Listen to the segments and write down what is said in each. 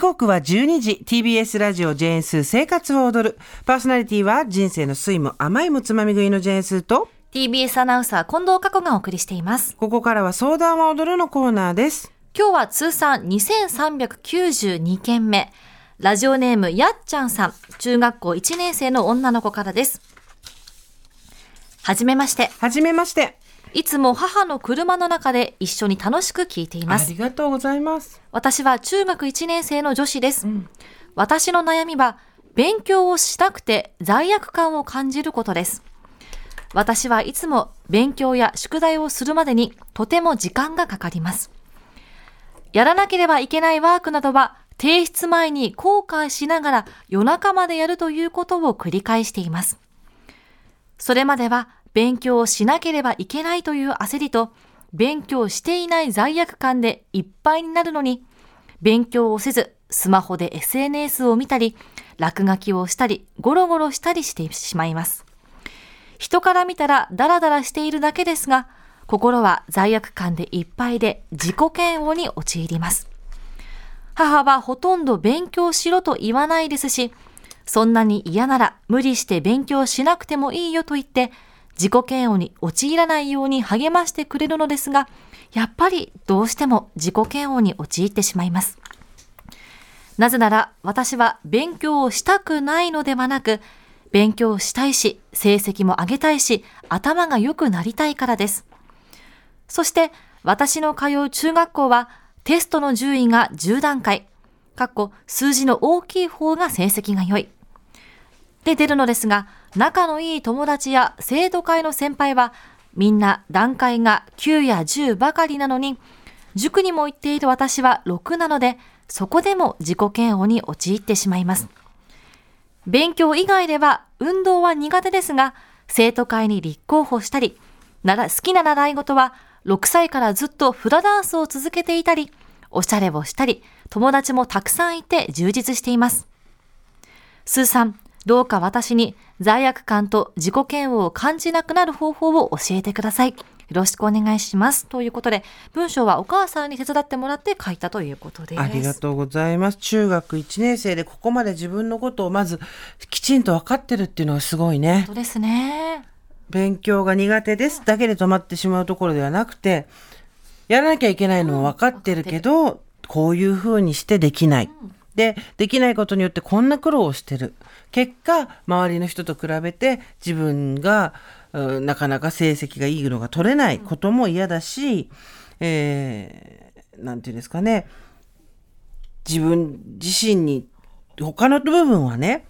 刻は12時 TBS ラジオジェーンスー生活を踊るパーソナリティは人生の酸いも甘いもつまみ食いのジェーンスーと TBS アナウンサー近藤佳子がお送りしています。ここからは相談は踊るのコーナーです今日は通算2392件目。ラジオネームやっちゃんさん、中学校1年生の女の子からです。はじめまして。はじめましていつも母の車の中で一緒に楽しく聞いていまあすり。がとうございます私は中学1年生の女子です。私の悩みは、勉強をしたくて罪悪感を感じることです。私はいつも勉強や宿題をするまでにとても時間がかかります。やらなければいけないワークなどは提出前に後悔しながら夜中までやるということを繰り返しています。それまでは勉強をしなければいけないという焦りと、勉強していない罪悪感でいっぱいになるのに、勉強をせず、スマホで SNS を見たり、落書きをしたり、ゴロゴロしたりしてしまいます。人から見たらダラダラしているだけですが、心は罪悪感でいっぱいで自己嫌悪に陥ります。母はほとんど勉強しろと言わないですし、そんなに嫌なら無理して勉強しなくてもいいよと言って、自己嫌悪に陥らないように励ましてくれるのですが、やっぱりどうしても自己嫌悪に陥ってしまいます。なぜなら私は勉強をしたくないのではなく、勉強したいし、成績も上げたいし、頭が良くなりたいからです。そして私の通う中学校はテストの順位が10段階、かっこ数字の大きい方が成績が良い。で出るのですが、仲のいい友達や生徒会の先輩は、みんな段階が9や10ばかりなのに、塾にも行っている私は6なので、そこでも自己嫌悪に陥ってしまいます。勉強以外では運動は苦手ですが、生徒会に立候補したり、なら好きな習い事は6歳からずっとフラダンスを続けていたり、おしゃれをしたり、友達もたくさんいて充実しています。スーさん、どうか私に罪悪感と自己嫌悪を感じなくなる方法を教えてください。よろしくお願いします。ということで、文章はお母さんに手伝ってもらって書いたということです。ありがとうございます中学1年生でここまで自分のことをまずきちんと分かってるっていうのがすごいねそうですね。勉強が苦手ですだけで止まってしまうところではなくてやらなきゃいけないのも分かってるけど、こういうふうにしてできない。でできないことによってこんな苦労をしてる結果周りの人と比べて自分がうんなかなか成績がいいのが取れないことも嫌だし、えーなんていうんですかね。自分自身に他の部分はね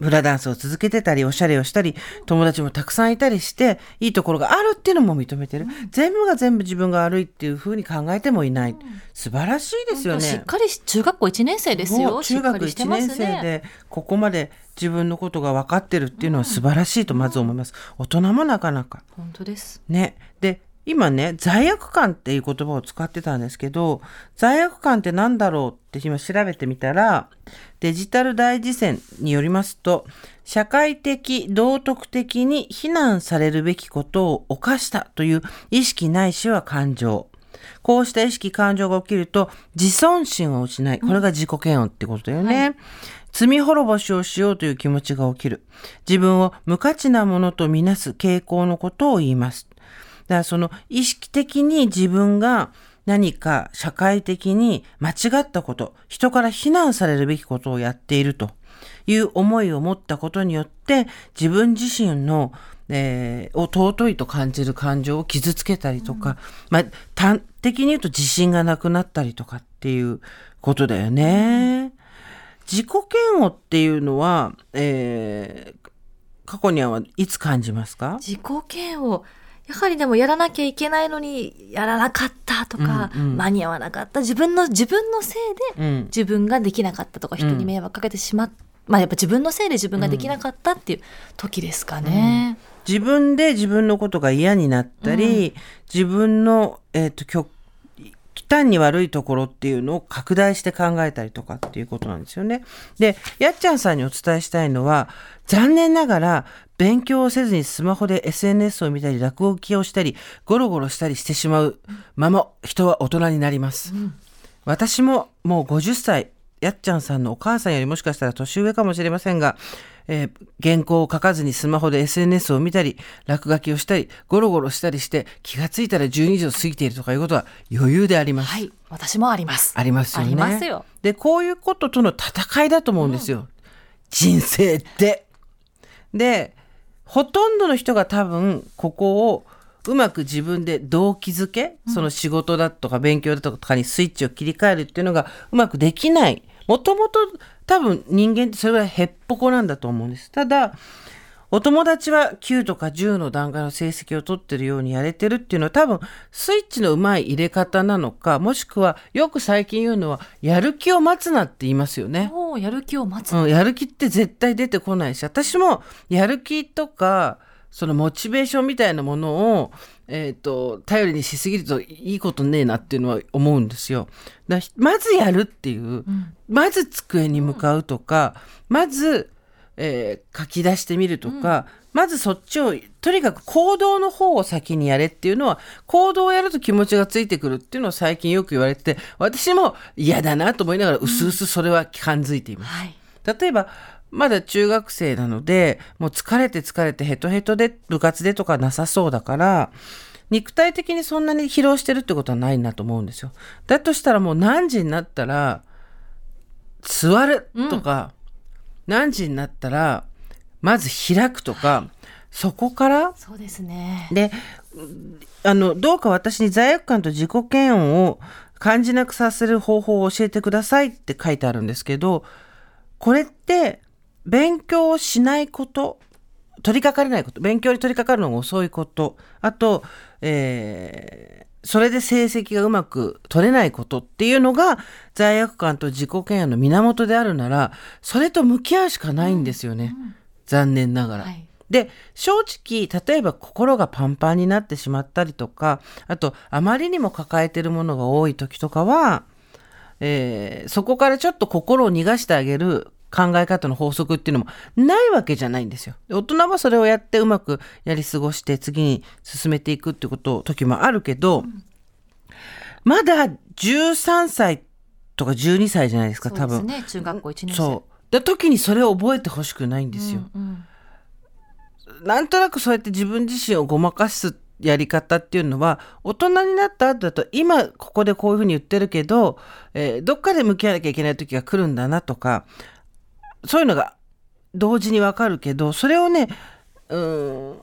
フラダンスを続けてたりおしゃれをしたり友達もたくさんいたりしていいところがあるっていうのも認めてる、全部が全部自分が悪いっていうふうに考えてもいない、素晴らしいですよね。しっかりし中学校1年生ですよ。中学1しっかりしてま年生でここまで自分のことが分かってるっていうのは素晴らしいとまず思います。大人もなかなか。本当です。ね。で、今ね、罪悪感っていう言葉を使ってたんですけど、罪悪感って何だろうって今調べてみたら、デジタル大辞典によりますと、社会的、道徳的に非難されるべきことを犯したという意識ないしは感情。こうした意識、感情が起きると、自尊心を失い、これが自己嫌悪ってことだよね。罪滅ぼしをしようという気持ちが起きる。自分を無価値なものとみなす傾向のことを言います。だからその意識的に自分が何か社会的に間違ったこと、人から非難されるべきことをやっているという思いを持ったことによって自分自身の、えーを尊いと感じる感情を傷つけたりとか、まあ端的に言うと自信がなくなったりとかっていうことだよね。自己嫌悪っていうのは、えー過去にはいつ感じますか？自己嫌悪。やはりでもやらなきゃいけないのにやらなかったとか、うんうん。間に合わなかった。自分の自分のせいでうん。自分ができなかったとか人に迷惑かけてしまっまあやっぱ自分のせいで自分ができなかったっていう時ですかね。自分で自分のことが嫌になったり、自分の、えっと極端に悪いところっていうのを拡大して考えたりとかっていうことなんですよね。で、やっちゃんさんにお伝えしたいのは、残念ながら勉強をせずにスマホで SNS を見たり落書きをしたりゴロゴロしたりしてしまうまま人は大人になります。私ももう50歳やっちゃんさんのお母さんよりもしかしたら年上かもしれませんが、えー原稿を書かずにスマホで SNS を見たり落書きをしたりゴロゴロしたりして気がついたら12時を過ぎているとかいうことは余裕であります。はい、私もあります。ありますよね。ありますよ。でこういうこととの戦いだと思うんですよ、人生って。でほとんどの人が多分ここをうまく自分で動機づけ、その仕事だとか勉強だとかにスイッチを切り替えるっていうのがうまくできないもともと多分人間ってそれぐらいへっぽこなんだと思うんですただお友達は9とか10の段階の成績を取ってるようにやれてるっていうのは多分スイッチのうまい入れ方なのかもしくはよく最近言うのはやる気を待つなって言いますよね。やる気を待つ。うん、やる気って絶対出てこないし私もやる気とかそのモチベーションみたいなものを、えー、と頼りにしすぎるといいことねえなっていうのは思うんですよ。だひまずやるっていう、まず机に向かうとか、まず、えー書き出してみるとか、まずそっちをとにかく行動の方を先にやれっていうのは行動をやると気持ちがついてくるっていうのを最近よく言われて私も嫌だなと思いながらうすうすそれは感づいています。はい。例えばまだ中学生なのでもう疲れて疲れてヘトヘトで部活でとかなさそうだから肉体的にそんなに疲労してるってことはないなと思うんですよ。だとしたらもう何時になったら座るとか、何時になったらまず開くとか、そこからそうですね。であのどうか私に罪悪感と自己嫌悪を感じなくさせる方法を教えてくださいって書いてあるんですけどこれって勉強をしないこと取り掛かれないこと勉強に取り掛かるのが遅いことあと、えーそれで成績がうまく取れないことっていうのが罪悪感と自己嫌悪の源であるならそれと向き合うしかないんですよね、残念ながら。はい。で正直例えば心がパンパンになってしまったりとかあとあまりにも抱えてるものが多い時とかは、えーそこからちょっと心を逃がしてあげる考え方の法則っていうのもないわけじゃないんですよ。で大人はそれをやってうまくやり過ごして次に進めていくってこと時もあるけど、まだ13歳とか12歳じゃないですか多分。ね。中学校1年生。そう。だ時にそれを覚えてほしくないんですよ。うんなんとなくそうやって自分自身をごまかすやり方っていうのは大人になった後だと今ここでこういうふうに言ってるけど、えーどっかで向き合わなきゃいけない時が来るんだなとかそういうのが同時にわかるけどそれをねうーん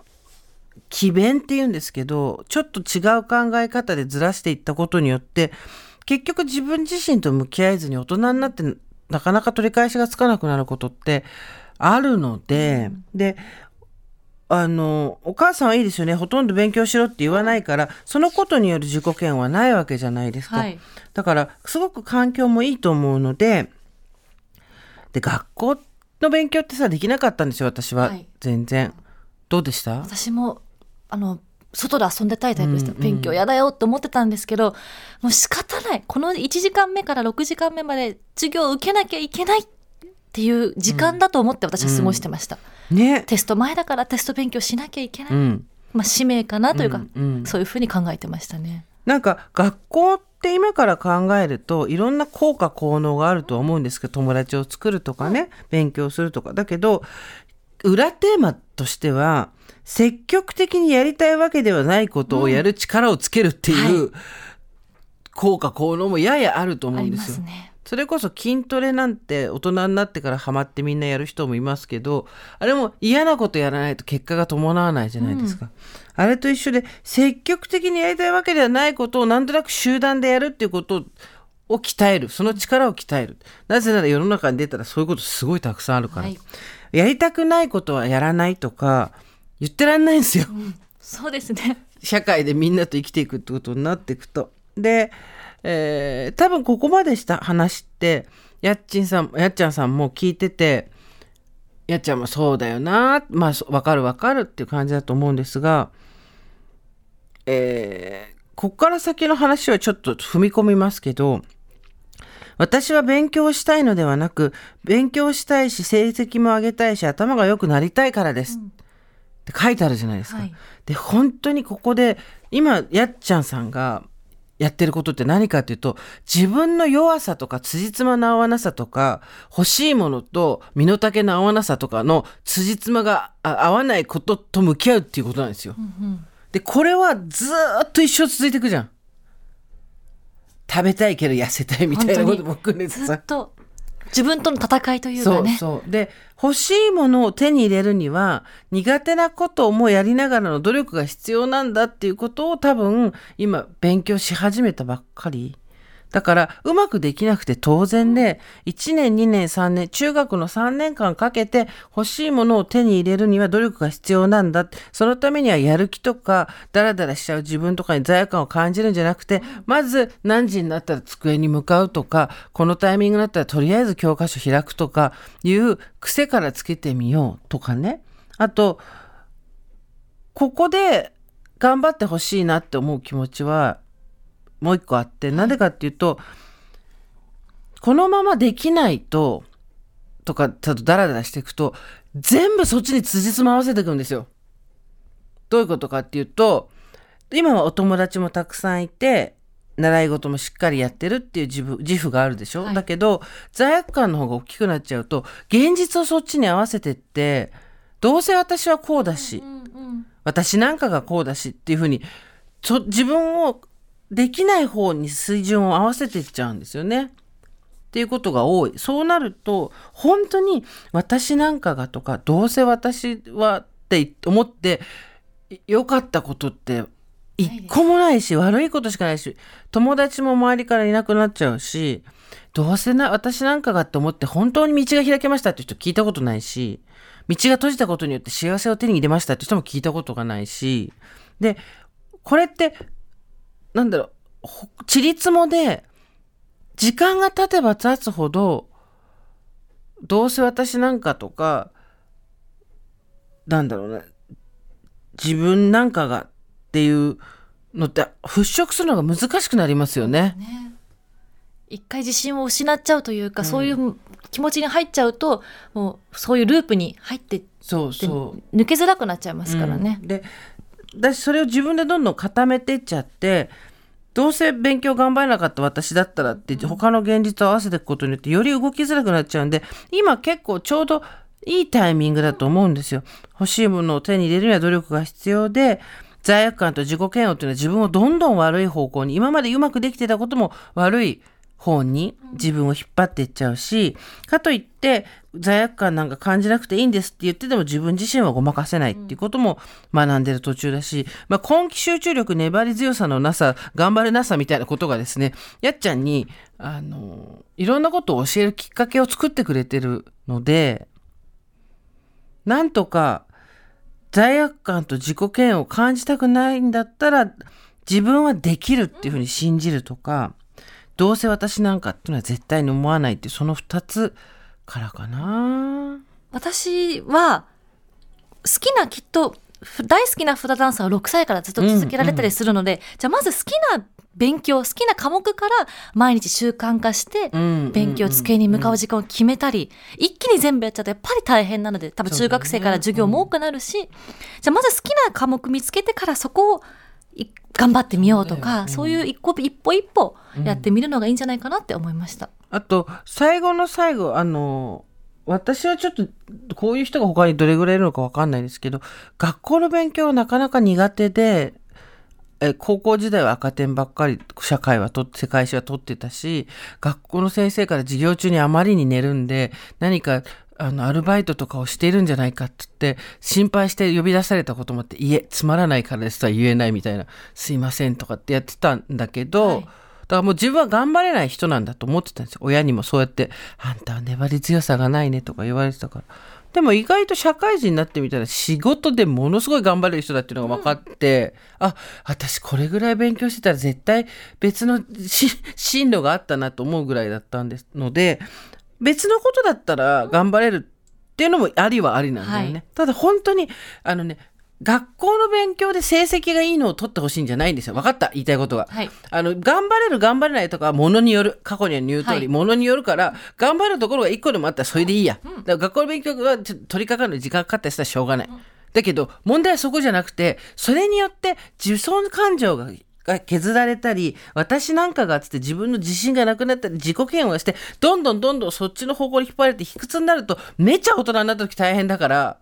詭弁って言うんですけどちょっと違う考え方でずらしていったことによって結局自分自身と向き合えずに大人になってなかなか取り返しがつかなくなることってあるので、であのお母さんはいいですよね。ほとんど勉強しろって言わないからそのことによる自己嫌悪はないわけじゃないですか、はい。だからすごく環境もいいと思うのでで学校の勉強ってさできなかったんですよ私は、はい。全然。どうでした？私もあの外で遊んでたいタイプでした、勉強やだよって思ってたんですけどもう仕方ない。この1時間目から6時間目まで授業を受けなきゃいけないっていう時間だと思って私は過ごしてました、ね。テスト前だからテスト勉強しなきゃいけない、うん。まあ、使命かなというか、うんうん。そういうふうに考えてましたね。なんか学校って今から考えるといろんな効果効能があると思うんですけど友達を作るとかね勉強するとか。だけど裏テーマとしては積極的にやりたいわけではないことをやる力をつけるっていう効果効能もややあると思うんでよ。ますすね。それこそ筋トレなんて大人になってからハマってみんなやる人もいますけどあれも嫌なことやらないと結果が伴わないじゃないですか、あれと一緒で積極的にやりたいわけではないことをなんとなく集団でやるっていうことを鍛える。その力を鍛える。なぜなら世の中に出たらそういうことすごいたくさんあるから、はい。やりたくないことはやらないとか言ってらんないんですよ。そうですね。社会でみんなと生きていくってことになっていくと。で、えー多分ここまでした話って、やっちんさん、やっちゃんさんも聞いてて、やっちゃんもそうだよな、まあ、そわかるわかるっていう感じだと思うんですが、えーここから先の話はちょっと踏み込みますけど、私は勉強したいのではなく、勉強したいし、成績も上げたいし、頭が良くなりたいからです。って書いてあるじゃないですか。はいで、本当にここで、今、やっちゃんさんがやってることって何かっていうと、自分の弱さとか、辻褄の合わなさとか、欲しいものと身の丈の合わなさとかの辻褄があ合わないことと向き合うっていうことなんですよ。で、これはずーっと一生続いていくじゃん。食べたいけど痩せたいみたいなことも含めてさずっ。と自分との戦いというそう。そう。で、欲しいものを手に入れるには、苦手なこともやりながらの努力が必要なんだっていうことを多分、今、勉強し始めたばっかり。だから、うまくできなくて当然で、1年、2年、3年、中学の3年間かけて欲しいものを手に入れるには努力が必要なんだ。そのためにはやる気とか、ダラダラしちゃう自分とかに罪悪感を感じるんじゃなくて、まず何時になったら机に向かうとか、このタイミングになったらとりあえず教科書開くとかいう癖からつけてみようとかね。あと、ここで頑張ってほしいなって思う気持ちはもう一個あって、なんでかっていうと、このままできないと、とか、ちょっとダラダラしていくと、全部そっちに辻褄合わせていくんですよ。どういうことかっていうと、今はお友達もたくさんいて、習い事もしっかりやってるっていう自負自負があるでしょ、はい。だけど、罪悪感の方が大きくなっちゃうと、現実をそっちに合わせてって、どうせ私はこうだし、うんうん。私なんかがこうだしっていうふうにそ自分をできない方に水準を合わせていっちゃうんですよね。っていうことが多い。そうなると本当に私なんかがとかどうせ私はって思って良かったことって一個もないし悪いことしかないし友達も周りからいなくなっちゃうしどうせな私なんかがって思って本当に道が開けましたって人聞いたことないし道が閉じたことによって幸せを手に入れましたって人も聞いたことがないしでこれってなんだろうほちりつもで時間が経てば経つほどどうせ私なんかとかなんだろうね自分なんかがっていうのって払拭するのが難しくなりますよね。ね一回自信を失っちゃうというか、そういう気持ちに入っちゃうともうそういうループに入ってそうそう。抜けづらくなっちゃいますからね。でだしそれを自分でどんどん固めていっちゃってどうせ勉強頑張れなかった私だったらって他の現実を合わせていくことによってより動きづらくなっちゃうんで今結構ちょうどいいタイミングだと思うんですよ。欲しいものを手に入れるには努力が必要で罪悪感と自己嫌悪っていうのは自分をどんどん悪い方向に今までうまくできてたことも悪い方に自分を引っ張っていっちゃうし、かといって罪悪感なんか感じなくていいんですって言ってても自分自身はごまかせないっていうことも学んでる途中だし、まあ、根気集中力粘り強さのなさ頑張れなさみたいなことがですねやっちゃんにあのいろんなことを教えるきっかけを作ってくれてるのでなんとか罪悪感と自己嫌悪を感じたくないんだったら自分はできるっていうふうに信じるとか、どうせ私なんかっていうのは絶対に思わないってその2つからかな。私は好きなきっとふ大好きなフラダンサーは6歳からずっと続けられたりするので、じゃあまず好きな勉強好きな科目から毎日習慣化してん勉強机に向かう時間を決めたり、一気に全部やっちゃうとやっぱり大変なので多分中学生から授業も多くなるし、じゃあまず好きな科目見つけてからそこをい頑張ってみようとかそういう一個一歩一歩やってみるのがいいんじゃないかなって思いました。あと最後の最後あの私はちょっとこういう人が他にどれぐらいいるのかわかんないですけど学校の勉強はなかなか苦手でえ高校時代は赤点ばっかり社会はと世界史は取ってたし学校の先生から授業中にあまりに寝るんで何かあのアルバイトとかをしているんじゃないかって言って心配して呼び出されたこともあって「いえつまらないからです」とは言えないみたいな「すいません」とかってやってたんだけど、はいだからもう自分は頑張れない人なんだと思ってたんですよ。親にもそうやって、あんたは粘り強さがないねとか言われてたから。でも意外と社会人になってみたら仕事でものすごい頑張れる人だっていうのが分かって、あ私これぐらい勉強してたら絶対別のし進路があったなと思うぐらいだったんですので別のことだったら頑張れるっていうのもありはありなんだよね。はい。ただ本当にあのね学校の勉強で成績がいいのを取ってほしいんじゃないんですよ。分かった。言いたいことは。はい。あの頑張れる頑張れないとかはものによる。過去には言う通り、はい。ものによるから頑張るところが一個でもあったらそれでいいや、だから学校の勉強が取り掛かるのに時間かかったりしたらしょうがない、だけど問題はそこじゃなくてそれによって自尊感情がが削られたり私なんかがつって自分の自信がなくなったり自己嫌悪してどんどんどんどんそっちの方向に引っ張られて卑屈になるとめちゃ大人になった時大変だから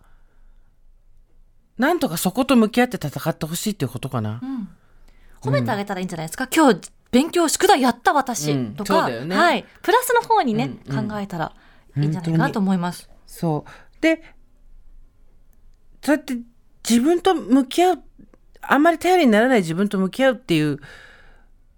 なんとかそこと向き合って戦ってほしいっていうことかな。褒めてあげたらいいんじゃないですか、今日勉強宿題やった私、うん。とか、ね。はい、プラスの方にね、うん。うん。考えたらいいんじゃないかなと思います。そう。で、そうやって自分と向き合う、あんまり頼りにならない自分と向き合うっていう、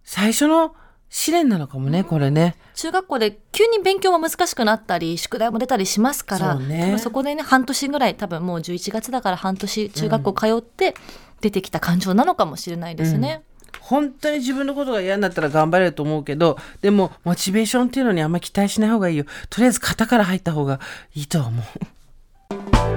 最初の試練なのかもね、これね。中学校で急に勉強も難しくなったり宿題も出たりしますからね多分そこでね半年ぐらい多分もう11月だから半年中学校通って出てきた感情なのかもしれないですね。本当に自分のことが嫌になったら頑張れると思うけど、でも、モチベーションっていうのにあんまり期待しない方がいいよ。とりあえず型から入った方がいいと思う。